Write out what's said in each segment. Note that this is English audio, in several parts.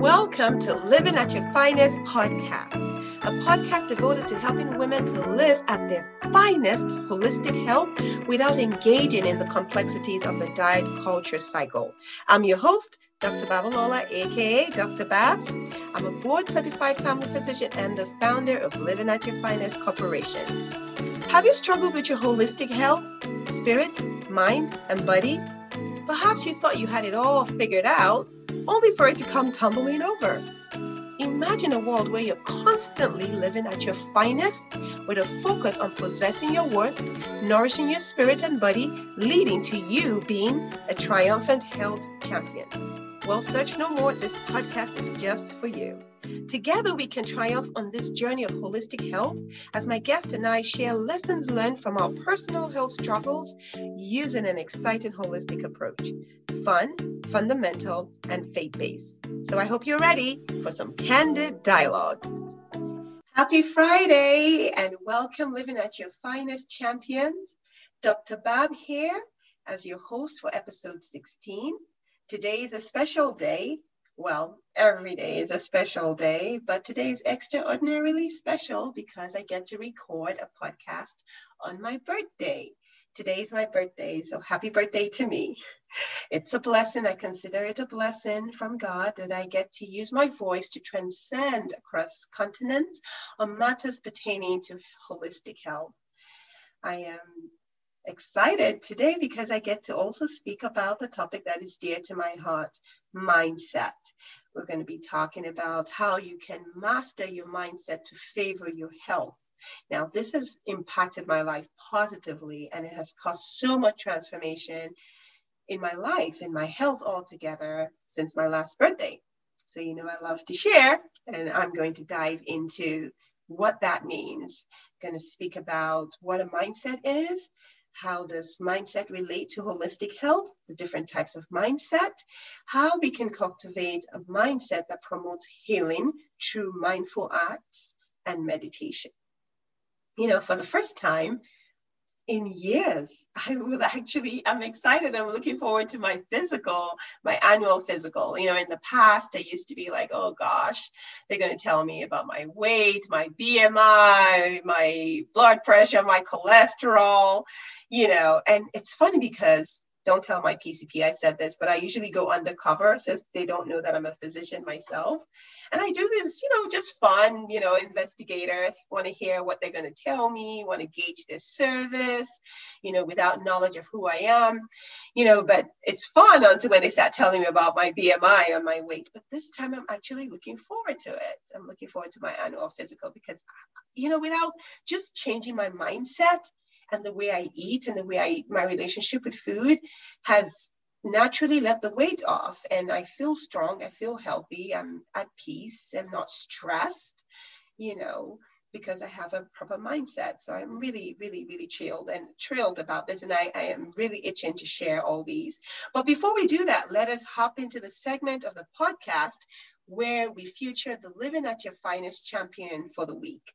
Welcome to Living at Your Finest podcast, a podcast devoted to helping women to live at their finest holistic health without engaging in the complexities of the diet culture cycle. I'm your host, Dr. Babalola, aka Dr. Babs. I'm a board certified family physician and the founder of Living at Your Finest Corporation. Have you struggled with your holistic health, spirit, mind, and body? Perhaps you thought you had it all figured out only for it to come tumbling over. Imagine a world where you're constantly living at your finest with a focus on possessing your worth, nourishing your spirit and body, leading to you being a triumphant health champion. Well, search no more. This podcast is just for you. Together, we can triumph on this journey of holistic health as my guest and I share lessons learned from our personal health struggles using an exciting holistic approach fun, fundamental, and faith based. So I hope you're ready for some candid dialogue. Happy Friday and welcome Living at Your Finest Champions. Dr. Bab here as your host for episode 16. Today is a special day well, every day is a special day, but today is extraordinarily special because I get to record a podcast on my birthday. Today is my birthday, so happy birthday to me. It's a blessing. I consider it a blessing from God that I get to use my voice to transcend across continents on matters pertaining to holistic health. I am excited today because I get to also speak about the topic that is dear to my heart mindset. We're going to be talking about how you can master your mindset to favor your health. Now, this has impacted my life positively and it has caused so much transformation in my life, in my health altogether since my last birthday. So, you know, I love to share, and I'm going to dive into what that means. I'm going to speak about what a mindset is, how does mindset relate to holistic health, the different types of mindset, how we can cultivate a mindset that promotes healing through mindful acts and meditation. You know, for the first time, in years. I will actually, I'm excited. I'm looking forward to my physical, my annual physical. You know, in the past, I used to be like, oh gosh, they're going to tell me about my weight, my BMI, my blood pressure, my cholesterol, you know. And it's funny because don't tell my PCP I said this, but I usually go undercover so they don't know that I'm a physician myself. And I do this, you know, just fun, you know, investigator, want to hear what they're going to tell me, want to gauge their service, you know, without knowledge of who I am, you know, but it's fun until when they start telling me about my BMI and my weight. But this time I'm actually looking forward to it. I'm looking forward to my annual physical because, you know, without just changing my mindset, and the way I eat and the way I my relationship with food has naturally let the weight off and I feel strong, I feel healthy, I'm at peace, I'm not stressed, you know, because I have a proper mindset. So I'm really, really, really chilled and thrilled about this. And I, I am really itching to share all these. But before we do that, let us hop into the segment of the podcast where we feature the Living at Your Finest champion for the week.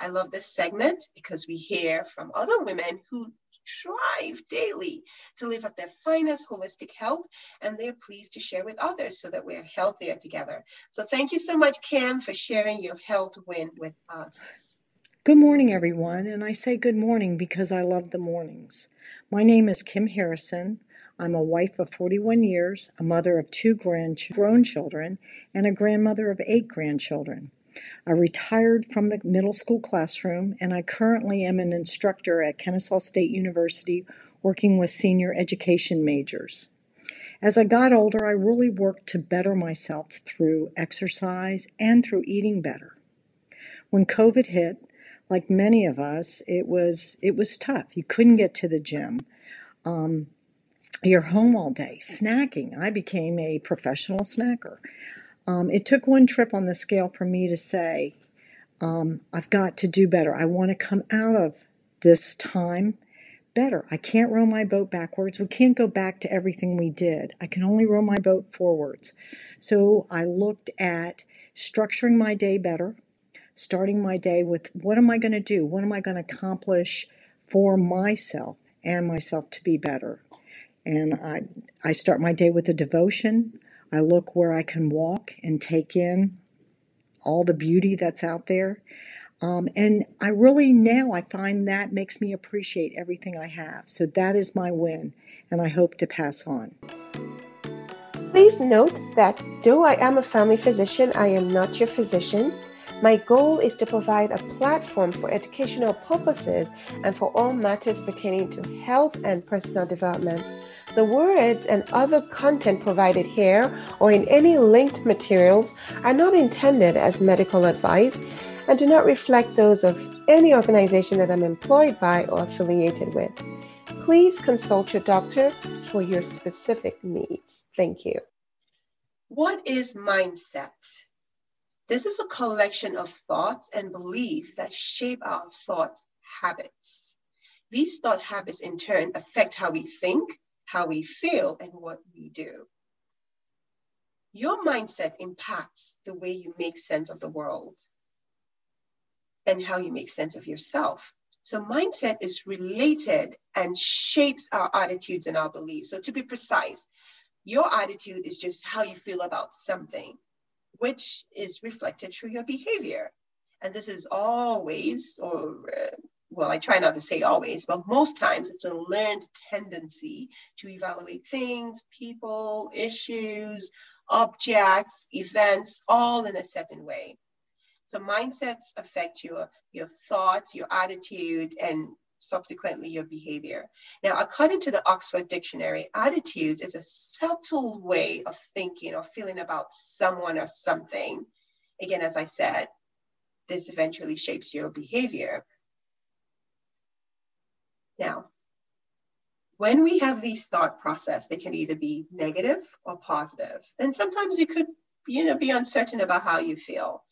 I love this segment because we hear from other women who strive daily to live at their finest holistic health and they're pleased to share with others so that we're healthier together. So thank you so much, Kim, for sharing your health win with us. Good morning, everyone. And I say good morning because I love the mornings. My name is Kim Harrison. I'm a wife of 41 years, a mother of two grown children, and a grandmother of eight grandchildren. I retired from the middle school classroom and I currently am an instructor at Kennesaw State University working with senior education majors. As I got older, I really worked to better myself through exercise and through eating better. When COVID hit, like many of us, it was it was tough. You couldn't get to the gym. Um, you're home all day snacking. I became a professional snacker. Um, it took one trip on the scale for me to say, um, I've got to do better. I want to come out of this time better. I can't row my boat backwards. We can't go back to everything we did. I can only row my boat forwards. So I looked at structuring my day better, starting my day with what am I going to do? What am I going to accomplish for myself and myself to be better? And I, I start my day with a devotion. I look where I can walk and take in all the beauty that's out there. Um, and I really now I find that makes me appreciate everything I have. So that is my win, and I hope to pass on. Please note that though I am a family physician, I am not your physician. My goal is to provide a platform for educational purposes and for all matters pertaining to health and personal development. The words and other content provided here or in any linked materials are not intended as medical advice and do not reflect those of any organization that I'm employed by or affiliated with please consult your doctor for your specific needs. Thank you. What is mindset? This is a collection of thoughts and beliefs that shape our thought habits. These thought habits, in turn, affect how we think, how we feel, and what we do. Your mindset impacts the way you make sense of the world and how you make sense of yourself. So mindset is related and shapes our attitudes and our beliefs. So to be precise, your attitude is just how you feel about something, which is reflected through your behavior. And this is always, or well, I try not to say always, but most times it's a learned tendency to evaluate things, people, issues, objects, events, all in a certain way. So mindsets affect your, your thoughts, your attitude, and subsequently your behavior. Now, according to the Oxford Dictionary, attitudes is a subtle way of thinking or feeling about someone or something. Again, as I said, this eventually shapes your behavior. Now, when we have these thought process, they can either be negative or positive. And sometimes you could, you know, be uncertain about how you feel.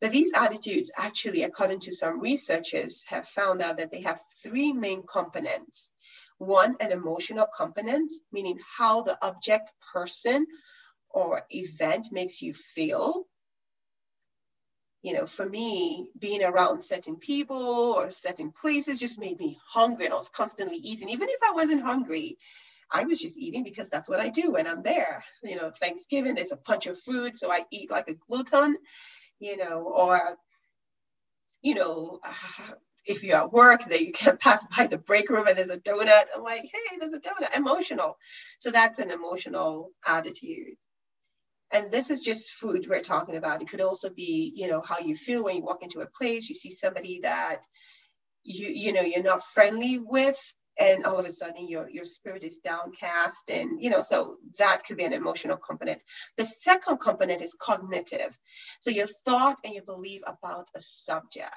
But these attitudes, actually, according to some researchers, have found out that they have three main components. One, an emotional component, meaning how the object, person, or event makes you feel. You know, for me, being around certain people or certain places just made me hungry and I was constantly eating. Even if I wasn't hungry, I was just eating because that's what I do when I'm there. You know, Thanksgiving, there's a bunch of food, so I eat like a glutton you know, or, you know, if you're at work, that you can't pass by the break room and there's a donut. I'm like, hey, there's a donut, emotional. So that's an emotional attitude. And this is just food we're talking about. It could also be, you know, how you feel when you walk into a place, you see somebody that you, you know, you're not friendly with, and all of a sudden your your spirit is downcast and you know so that could be an emotional component. The second component is cognitive. So your thought and your belief about a subject.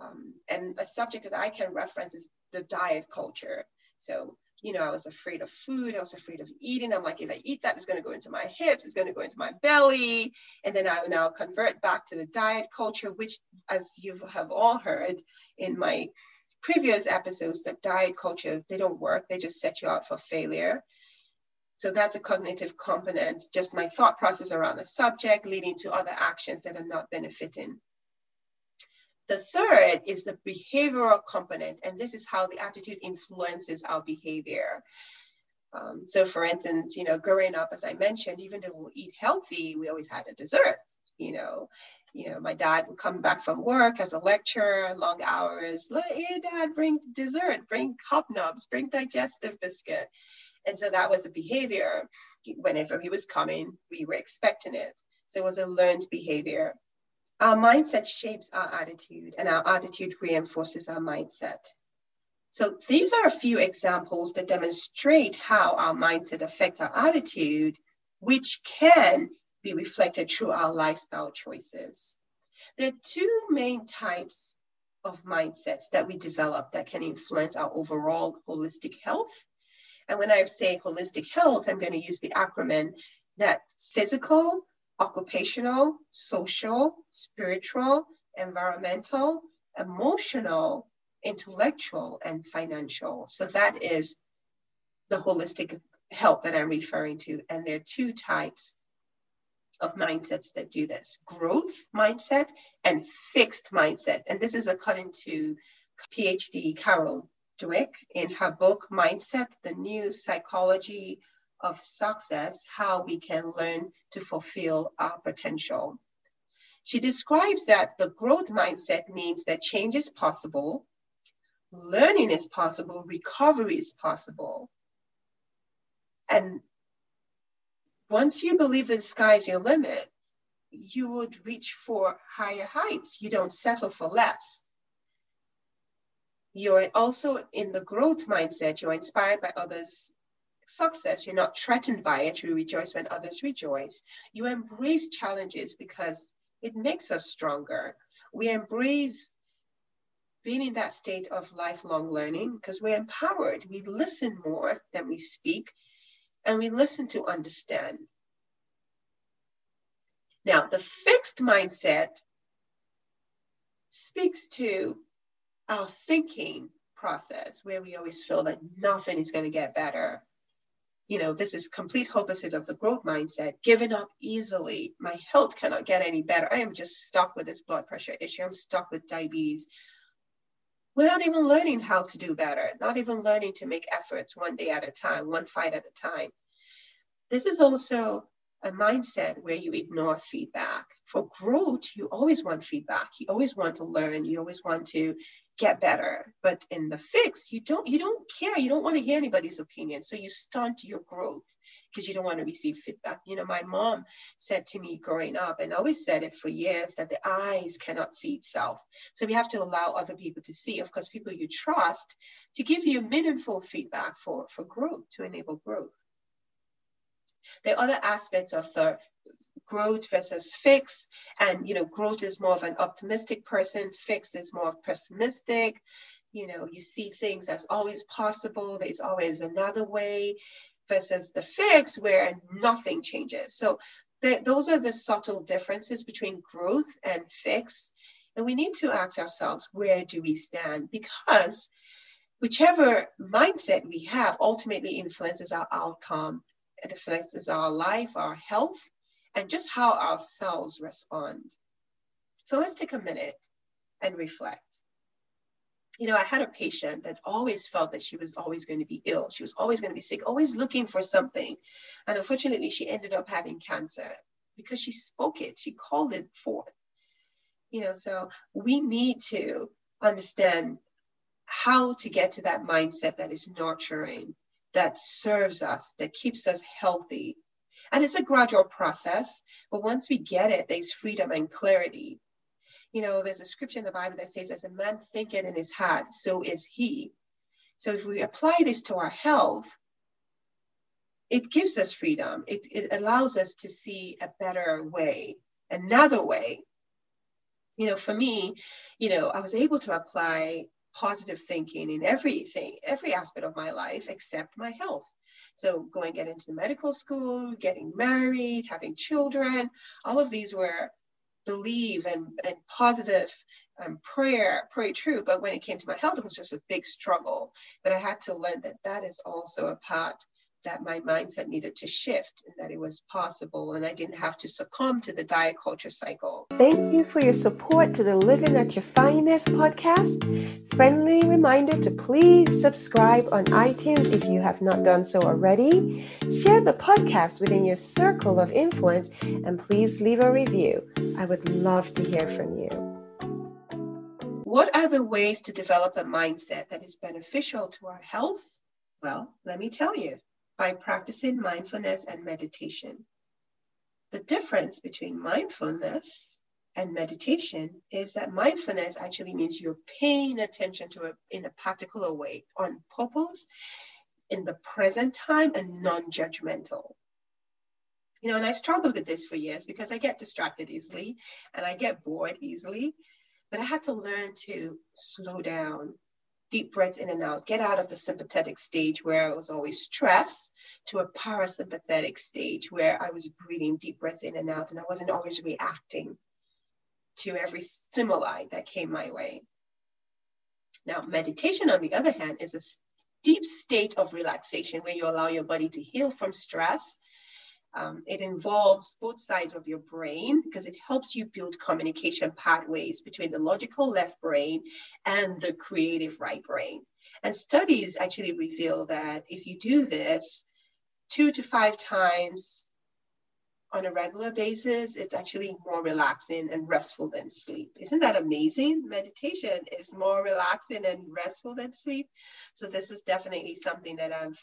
Um, and a subject that i can reference is the diet culture. So you know i was afraid of food i was afraid of eating i'm like if i eat that it's going to go into my hips it's going to go into my belly and then i will now convert back to the diet culture which as you have all heard in my previous episodes that diet culture, they don't work. They just set you up for failure. So that's a cognitive component, just my thought process around the subject leading to other actions that are not benefiting. The third is the behavioral component, and this is how the attitude influences our behavior. Um, so for instance, you know, growing up, as I mentioned, even though we eat healthy, we always had a dessert, you know, you know, my dad would come back from work as a lecturer, long hours. Hey, dad, bring dessert, bring hobnobs, bring digestive biscuit. And so that was a behavior. Whenever he was coming, we were expecting it. So it was a learned behavior. Our mindset shapes our attitude, and our attitude reinforces our mindset. So these are a few examples that demonstrate how our mindset affects our attitude, which can be reflected through our lifestyle choices. There are two main types of mindsets that we develop that can influence our overall holistic health. And when I say holistic health, I'm going to use the acronym that physical, occupational, social, spiritual, environmental, emotional, intellectual, and financial. So that is the holistic health that I'm referring to. And there are two types of mindsets that do this growth mindset and fixed mindset. And this is according to PhD Carol Dweck in her book Mindset The New Psychology of success, how we can learn to fulfill our potential. She describes that the growth mindset means that change is possible, learning is possible, recovery is possible. And once you believe the sky is your limit, you would reach for higher heights. You don't settle for less. You're also in the growth mindset. You're inspired by others' success. You're not threatened by it. You rejoice when others rejoice. You embrace challenges because it makes us stronger. We embrace being in that state of lifelong learning because we're empowered. We listen more than we speak, and we listen to understand. Now, the fixed mindset speaks to our thinking process where we always feel that nothing is going to get better. You know, this is complete opposite of the growth mindset, giving up easily. My health cannot get any better. I am just stuck with this blood pressure issue. I'm stuck with diabetes. Not even learning how to do better, not even learning to make efforts one day at a time, one fight at a time. This is also a mindset where you ignore feedback. For growth, you always want feedback. You always want to learn. You always want to get better. But in the fix, you don't you don't care. You don't want to hear anybody's opinion. So you stunt your growth because you don't want to receive feedback. You know, my mom said to me growing up, and always said it for years, that the eyes cannot see itself. So we have to allow other people to see, of course, people you trust to give you meaningful feedback for, for growth, to enable growth. Are other aspects of the growth versus fix and you know growth is more of an optimistic person fix is more pessimistic. You know you see things as always possible there's always another way versus the fix where nothing changes. So the, those are the subtle differences between growth and fix and we need to ask ourselves where do we stand? Because whichever mindset we have ultimately influences our outcome it influences our life, our health, and just how our cells respond. So let's take a minute and reflect. You know, I had a patient that always felt that she was always going to be ill. She was always going to be sick, always looking for something. And unfortunately, she ended up having cancer because she spoke it, she called it forth. You know, so we need to understand how to get to that mindset that is nurturing, that serves us, that keeps us healthy. And it's a gradual process, but once we get it, there's freedom and clarity. You know, there's a scripture in the Bible that says, as a man thinketh in his heart, so is he. So if we apply this to our health, it gives us freedom. It, it allows us to see a better way, another way. You know, for me, you know, I was able to apply positive thinking in everything, every aspect of my life except my health. So going get into medical school, getting married, having children, all of these were believe and, and positive um, prayer, pray true. But when it came to my health, it was just a big struggle. But I had to learn that that is also a part that my mindset needed to shift and that it was possible and I didn't have to succumb to the diet culture cycle. Thank you for your support to the Living at Your Finest podcast. Friendly reminder to please subscribe on iTunes if you have not done so already. Share the podcast within your circle of influence and please leave a review. I would love to hear from you. What are the ways to develop a mindset that is beneficial to our health? Well, let me tell you by practicing mindfulness and meditation. The difference between mindfulness and meditation is that mindfulness actually means you're paying attention to it in a particular way on purpose in the present time and non-judgmental you know and i struggled with this for years because i get distracted easily and i get bored easily but i had to learn to slow down deep breaths in and out, get out of the sympathetic stage where I was always stressed to a parasympathetic stage where I was breathing deep breaths in and out and I wasn't always reacting to every stimuli that came my way. Now, meditation, on the other hand, is a deep state of relaxation where you allow your body to heal from stress um, it involves both sides of your brain because it helps you build communication pathways between the logical left brain and the creative right brain. And studies actually reveal that if you do this, two to five times on a regular basis, it's actually more relaxing and restful than sleep. Isn't that amazing? Meditation is more relaxing and restful than sleep. So, this is definitely something that I've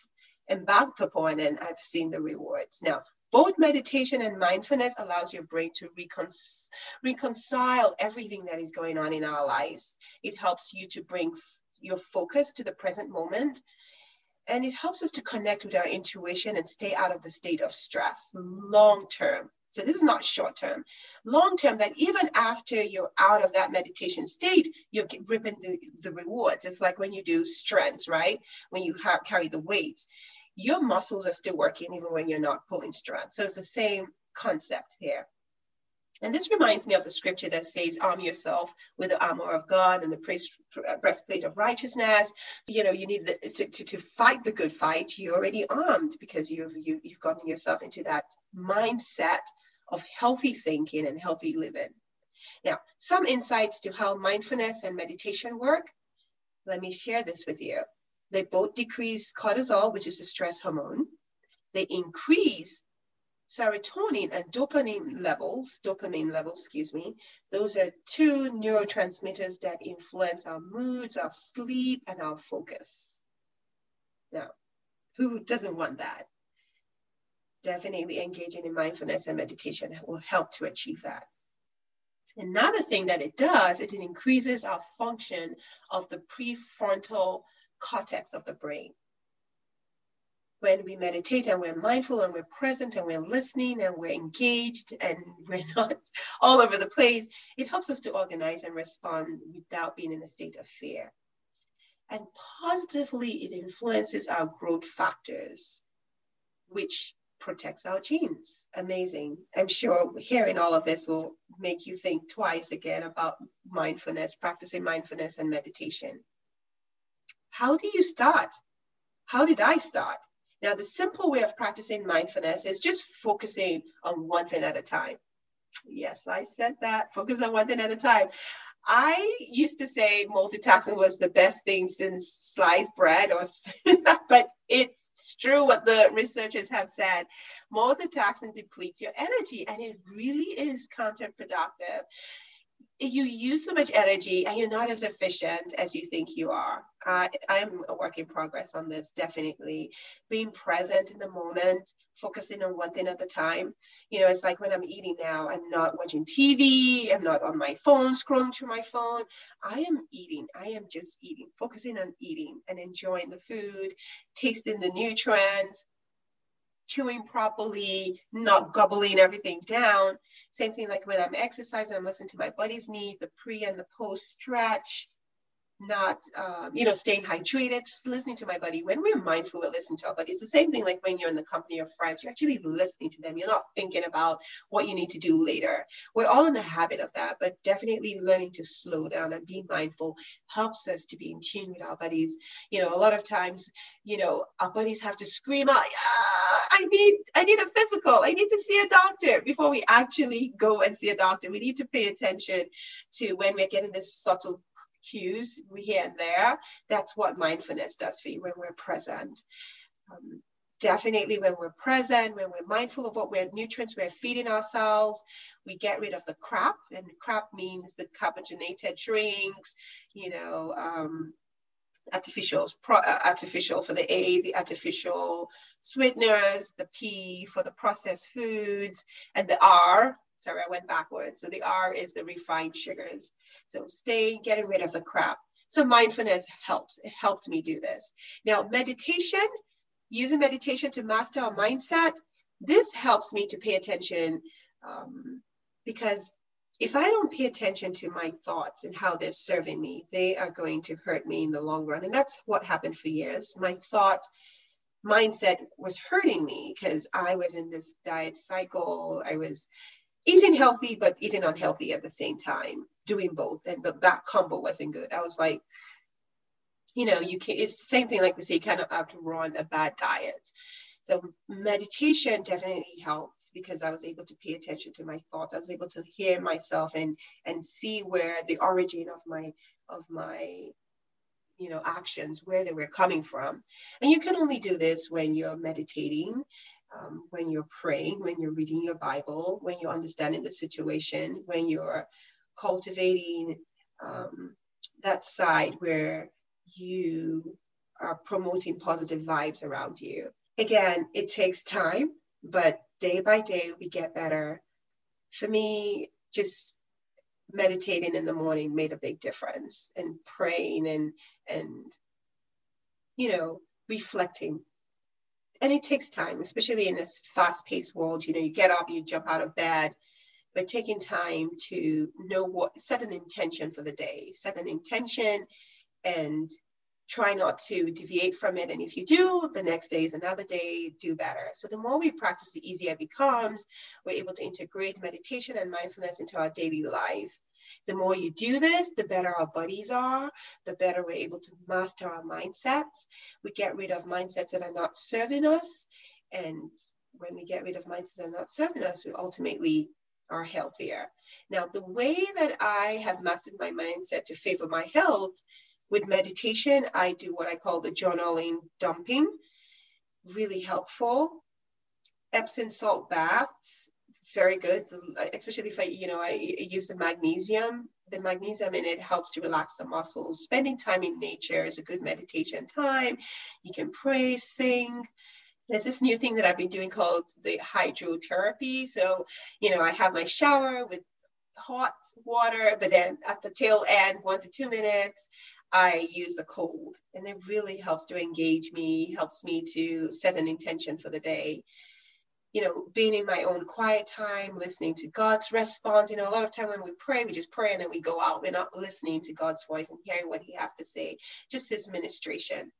embarked upon and I've seen the rewards. Now, both meditation and mindfulness allows your brain to recon- reconcile everything that is going on in our lives. It helps you to bring your focus to the present moment and it helps us to connect with our intuition and stay out of the state of stress long term. So this is not short term. Long term, that even after you're out of that meditation state, you're ripping the, the rewards. It's like when you do strength, right? When you have, carry the weights, your muscles are still working even when you're not pulling strength. So it's the same concept here. And this reminds me of the scripture that says, arm yourself with the armor of God and the breastplate of righteousness. You know, you need the, to, to, to fight the good fight. You're already armed because you've, you, you've gotten yourself into that mindset of healthy thinking and healthy living. Now, some insights to how mindfulness and meditation work. Let me share this with you. They both decrease cortisol, which is a stress hormone. They increase serotonin and dopamine levels, dopamine levels, excuse me, those are two neurotransmitters that influence our moods, our sleep, and our focus. Now, who doesn't want that? Definitely engaging in mindfulness and meditation will help to achieve that. Another thing that it does, it increases our function of the prefrontal cortex of the brain when we meditate and we're mindful and we're present and we're listening and we're engaged and we're not all over the place, it helps us to organize and respond without being in a state of fear. And positively, it influences our growth factors, which protects our genes. Amazing. I'm sure hearing all of this will make you think twice again about mindfulness, practicing mindfulness and meditation. How do you start? How did I start? Now, the simple way of practicing mindfulness is just focusing on one thing at a time. Yes, I said that. Focus on one thing at a time. I used to say multitasking was the best thing since sliced bread, or but it's true what the researchers have said. Multitasking depletes your energy, and it really is counterproductive you use so much energy and you're not as efficient as you think you are. Uh, I'm a work in progress on this, definitely. Being present in the moment, focusing on one thing at a time. You know, it's like when I'm eating now, I'm not watching TV, I'm not on my phone, scrolling through my phone. I am eating, I am just eating, focusing on eating and enjoying the food, tasting the nutrients, chewing properly, not gobbling everything down. Same thing like when I'm exercising, I'm listening to my body's needs, the pre and the post stretch, not, um, you know, staying hydrated, just listening to my body. When we're mindful, we're listening to our body. It's the same thing like when you're in the company of friends, you're actually listening to them. You're not thinking about what you need to do later. We're all in the habit of that, but definitely learning to slow down and be mindful helps us to be in tune with our bodies. You know, a lot of times, you know, our bodies have to scream out, ah, I need, I need a physical, I need to see a doctor before we actually go and see a doctor. We need to pay attention to when we're getting this subtle cues here and there. That's what mindfulness does for you when we're present. Um, definitely when we're present, when we're mindful of what we're nutrients we're feeding ourselves, we get rid of the crap, and crap means the carbonated drinks, you know, um, artificials, pro, uh, artificial for the A, the artificial sweeteners, the P for the processed foods, and the R, sorry, I went backwards. So the R is the refined sugars. So stay getting rid of the crap. So mindfulness helps. It helped me do this. Now, meditation, using meditation to master our mindset, this helps me to pay attention um, because if I don't pay attention to my thoughts and how they're serving me, they are going to hurt me in the long run. And that's what happened for years. My thought mindset was hurting me because I was in this diet cycle. I was eating healthy, but eating unhealthy at the same time, doing both. And the, that combo wasn't good. I was like, you know, you can, it's the same thing like we say, you kind of have to run a bad diet. So meditation definitely helped because I was able to pay attention to my thoughts. I was able to hear myself and and see where the origin of my of my you know actions where they were coming from and you can only do this when you're meditating um, when you're praying when you're reading your bible when you're understanding the situation when you're cultivating um, that side where you are promoting positive vibes around you. Again it takes time but day by day we get better. For me just meditating in the morning made a big difference and praying and and you know reflecting and it takes time especially in this fast-paced world. You know you get up you jump out of bed but taking time to know what set an intention for the day. Set an intention and try not to deviate from it. And if you do the next day is another day do better. So the more we practice the easier it becomes. We're able to integrate meditation and mindfulness into our daily life the more you do this, the better our bodies are, the better we're able to master our mindsets. We get rid of mindsets that are not serving us. And when we get rid of mindsets that are not serving us, we ultimately are healthier. Now, the way that I have mastered my mindset to favor my health with meditation, I do what I call the journaling dumping, really helpful. Epsom salt baths, very good, especially if I, you know, I use the magnesium. The magnesium in it helps to relax the muscles. Spending time in nature is a good meditation time. You can pray, sing. There's this new thing that I've been doing called the hydrotherapy. So, you know, I have my shower with hot water, but then at the tail end, one to two minutes, I use the cold. And it really helps to engage me, helps me to set an intention for the day you know, being in my own quiet time, listening to God's response. You know, a lot of time when we pray, we just pray and then we go out. We're not listening to God's voice and hearing what He has to say, just His ministration.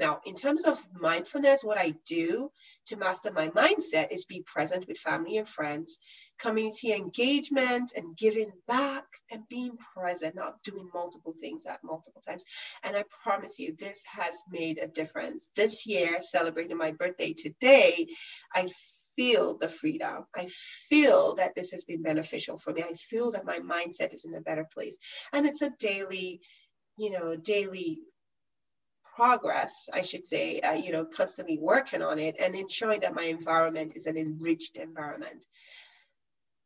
Now, in terms of mindfulness, what I do to master my mindset is be present with family and friends, community engagement, and giving back and being present, not doing multiple things at multiple times. And I promise you, this has made a difference. This year, celebrating my birthday today, I feel the freedom. I feel that this has been beneficial for me. I feel that my mindset is in a better place. And it's a daily, you know, daily progress, I should say, uh, you know, constantly working on it and ensuring that my environment is an enriched environment.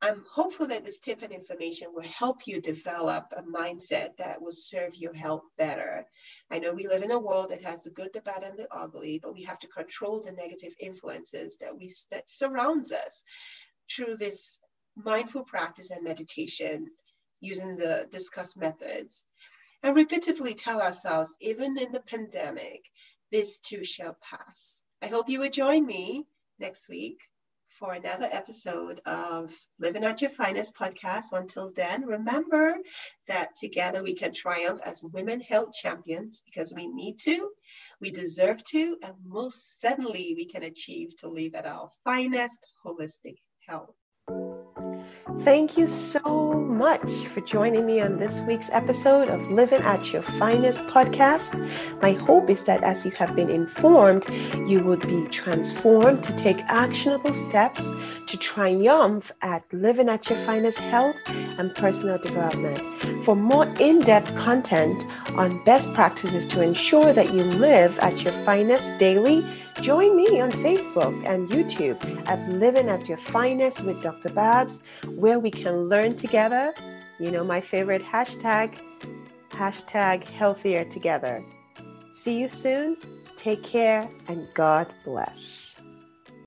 I'm hopeful that this tip and information will help you develop a mindset that will serve your health better. I know we live in a world that has the good, the bad, and the ugly, but we have to control the negative influences that we that surrounds us through this mindful practice and meditation using the discussed methods. And repeatedly tell ourselves, even in the pandemic, this too shall pass. I hope you will join me next week for another episode of Living at Your Finest podcast. Until then, remember that together we can triumph as women health champions because we need to, we deserve to, and most certainly we can achieve to live at our finest holistic health. Thank you so much for joining me on this week's episode of Living at Your Finest podcast. My hope is that as you have been informed, you would be transformed to take actionable steps to triumph at living at your finest health and personal development. For more in depth content on best practices to ensure that you live at your finest daily, Join me on Facebook and YouTube at Living at Your Finest with Dr. Babs, where we can learn together. You know, my favorite hashtag, hashtag healthier together. See you soon. Take care and God bless.